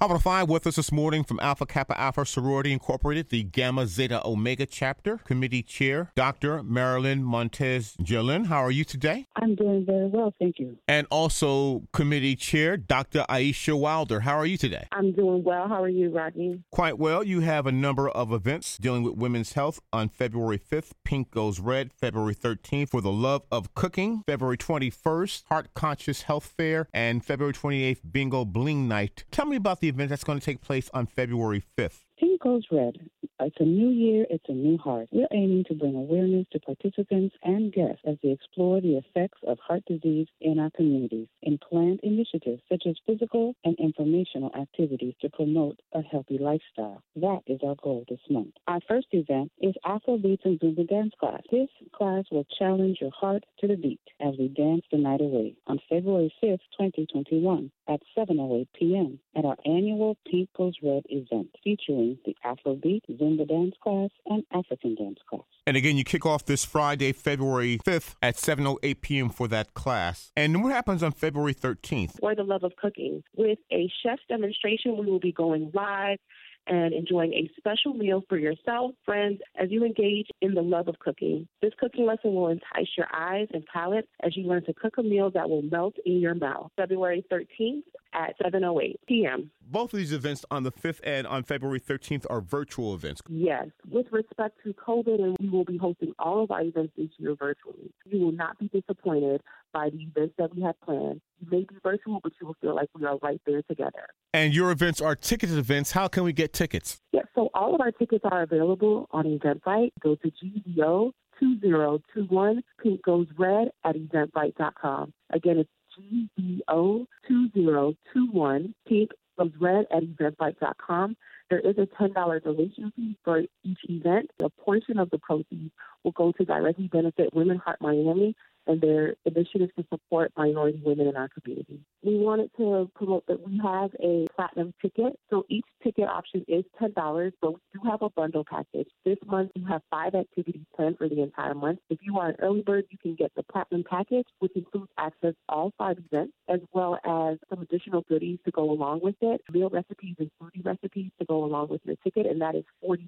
How about five with us this morning from Alpha Kappa Alpha Sorority Incorporated, the Gamma Zeta Omega chapter, committee chair, Dr. Marilyn Montez Gillen. How are you today? I'm doing very well, thank you. And also committee chair, Dr. Aisha Wilder. How are you today? I'm doing well. How are you, Rodney? Quite well. You have a number of events dealing with women's health on February 5th. Pink Goes Red, February 13th for the love of cooking, February 21st, Heart Conscious Health Fair, and February 28th, Bingo Bling Night. Tell me about the event that's going to take place on February 5th. Pink Goes Red. It's a new year, it's a new heart. We're aiming to bring awareness to participants and guests as they explore the effects of heart disease in our communities and planned initiatives such as physical and informational activities to promote a healthy lifestyle. That is our goal this month. Our first event is Afrobeats and Zumba Dance Class. This class will challenge your heart to the beat as we dance the night away on February 5th, 2021 at 7.08 p.m. at our annual Pink Goes Red event featuring the Afrobeat, Zumba dance class, and African dance class. And again, you kick off this Friday, February 5th at 7.08 p.m. for that class. And what happens on February 13th? For the love of cooking. With a chef demonstration, we will be going live and enjoying a special meal for yourself, friends, as you engage in the love of cooking. This cooking lesson will entice your eyes and palate as you learn to cook a meal that will melt in your mouth. February 13th at 7.08 p.m. Both of these events on the 5th and on February 13th are virtual events. Yes. With respect to COVID, and we will be hosting all of our events this year virtually. You will not be disappointed by the events that we have planned. May be virtual, but you will feel like we are right there together. And your events are ticketed events. How can we get tickets? Yes, so all of our tickets are available on Eventbrite. Go to GZO 2021 Pink Goes Red at eventbrite.com. Again, it's GZO 2021 Pink Goes Red at eventbrite.com. There is a $10 donation fee for each event. A portion of the proceeds will go to directly benefit Women Heart Miami and their initiatives to support minority women in our community. We wanted to promote that we have a platinum ticket. So each ticket option is $10, but we do have a bundle package. This month, you have five activities planned for the entire month. If you are an early bird, you can get the platinum package, which includes access to all five events, as well as some additional goodies to go along with it, meal recipes and foodie recipes to go along with your ticket, and that is $40.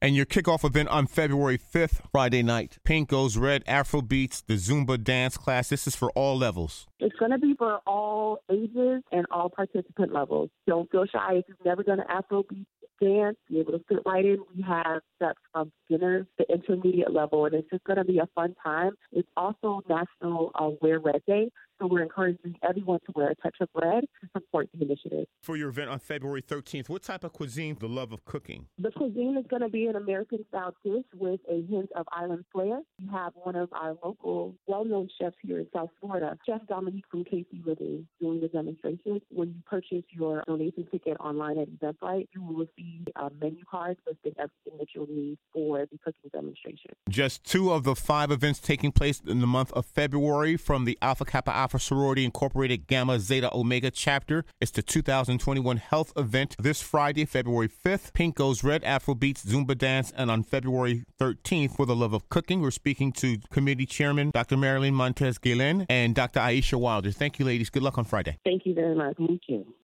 And your kickoff event on February 5th, Friday night. Pink Goes Red, Afro Beats, the Zumba dance class. This is for all levels. It's going to be for all ages and all participant levels. Don't feel shy if you've never done an Afrobeat dance, be able to fit right in. We have steps from beginners to intermediate level, and it's just going to be a fun time. It's also National uh, Wear Red Day, so we're encouraging everyone to wear a touch of red to support the initiative. For your event on February 13th, what type of cuisine, the love of cooking? The cuisine is going to be an American style dish with a hint of island flair. We have one of our local well known chefs here in South Florida, Chef Dominique from KC Living, doing the demonstration. When you purchase your donation ticket online at Eventbrite, you will receive a menu card listing everything that you'll need for the cooking demonstration. Just two of the five events taking place in the month of February from the Alpha Kappa Alpha For sorority Incorporated Gamma Zeta Omega chapter. It's the 2021 health event this Friday, February 5th. Pink Goes Red, Afrobeats, Zumba Dance, and on February 13th, for the love of cooking, we're speaking to committee chairman Dr. Marilyn Montez Galen and Dr. Aisha Wilder. Thank you, ladies. Good luck on Friday. Thank you very much. Thank you.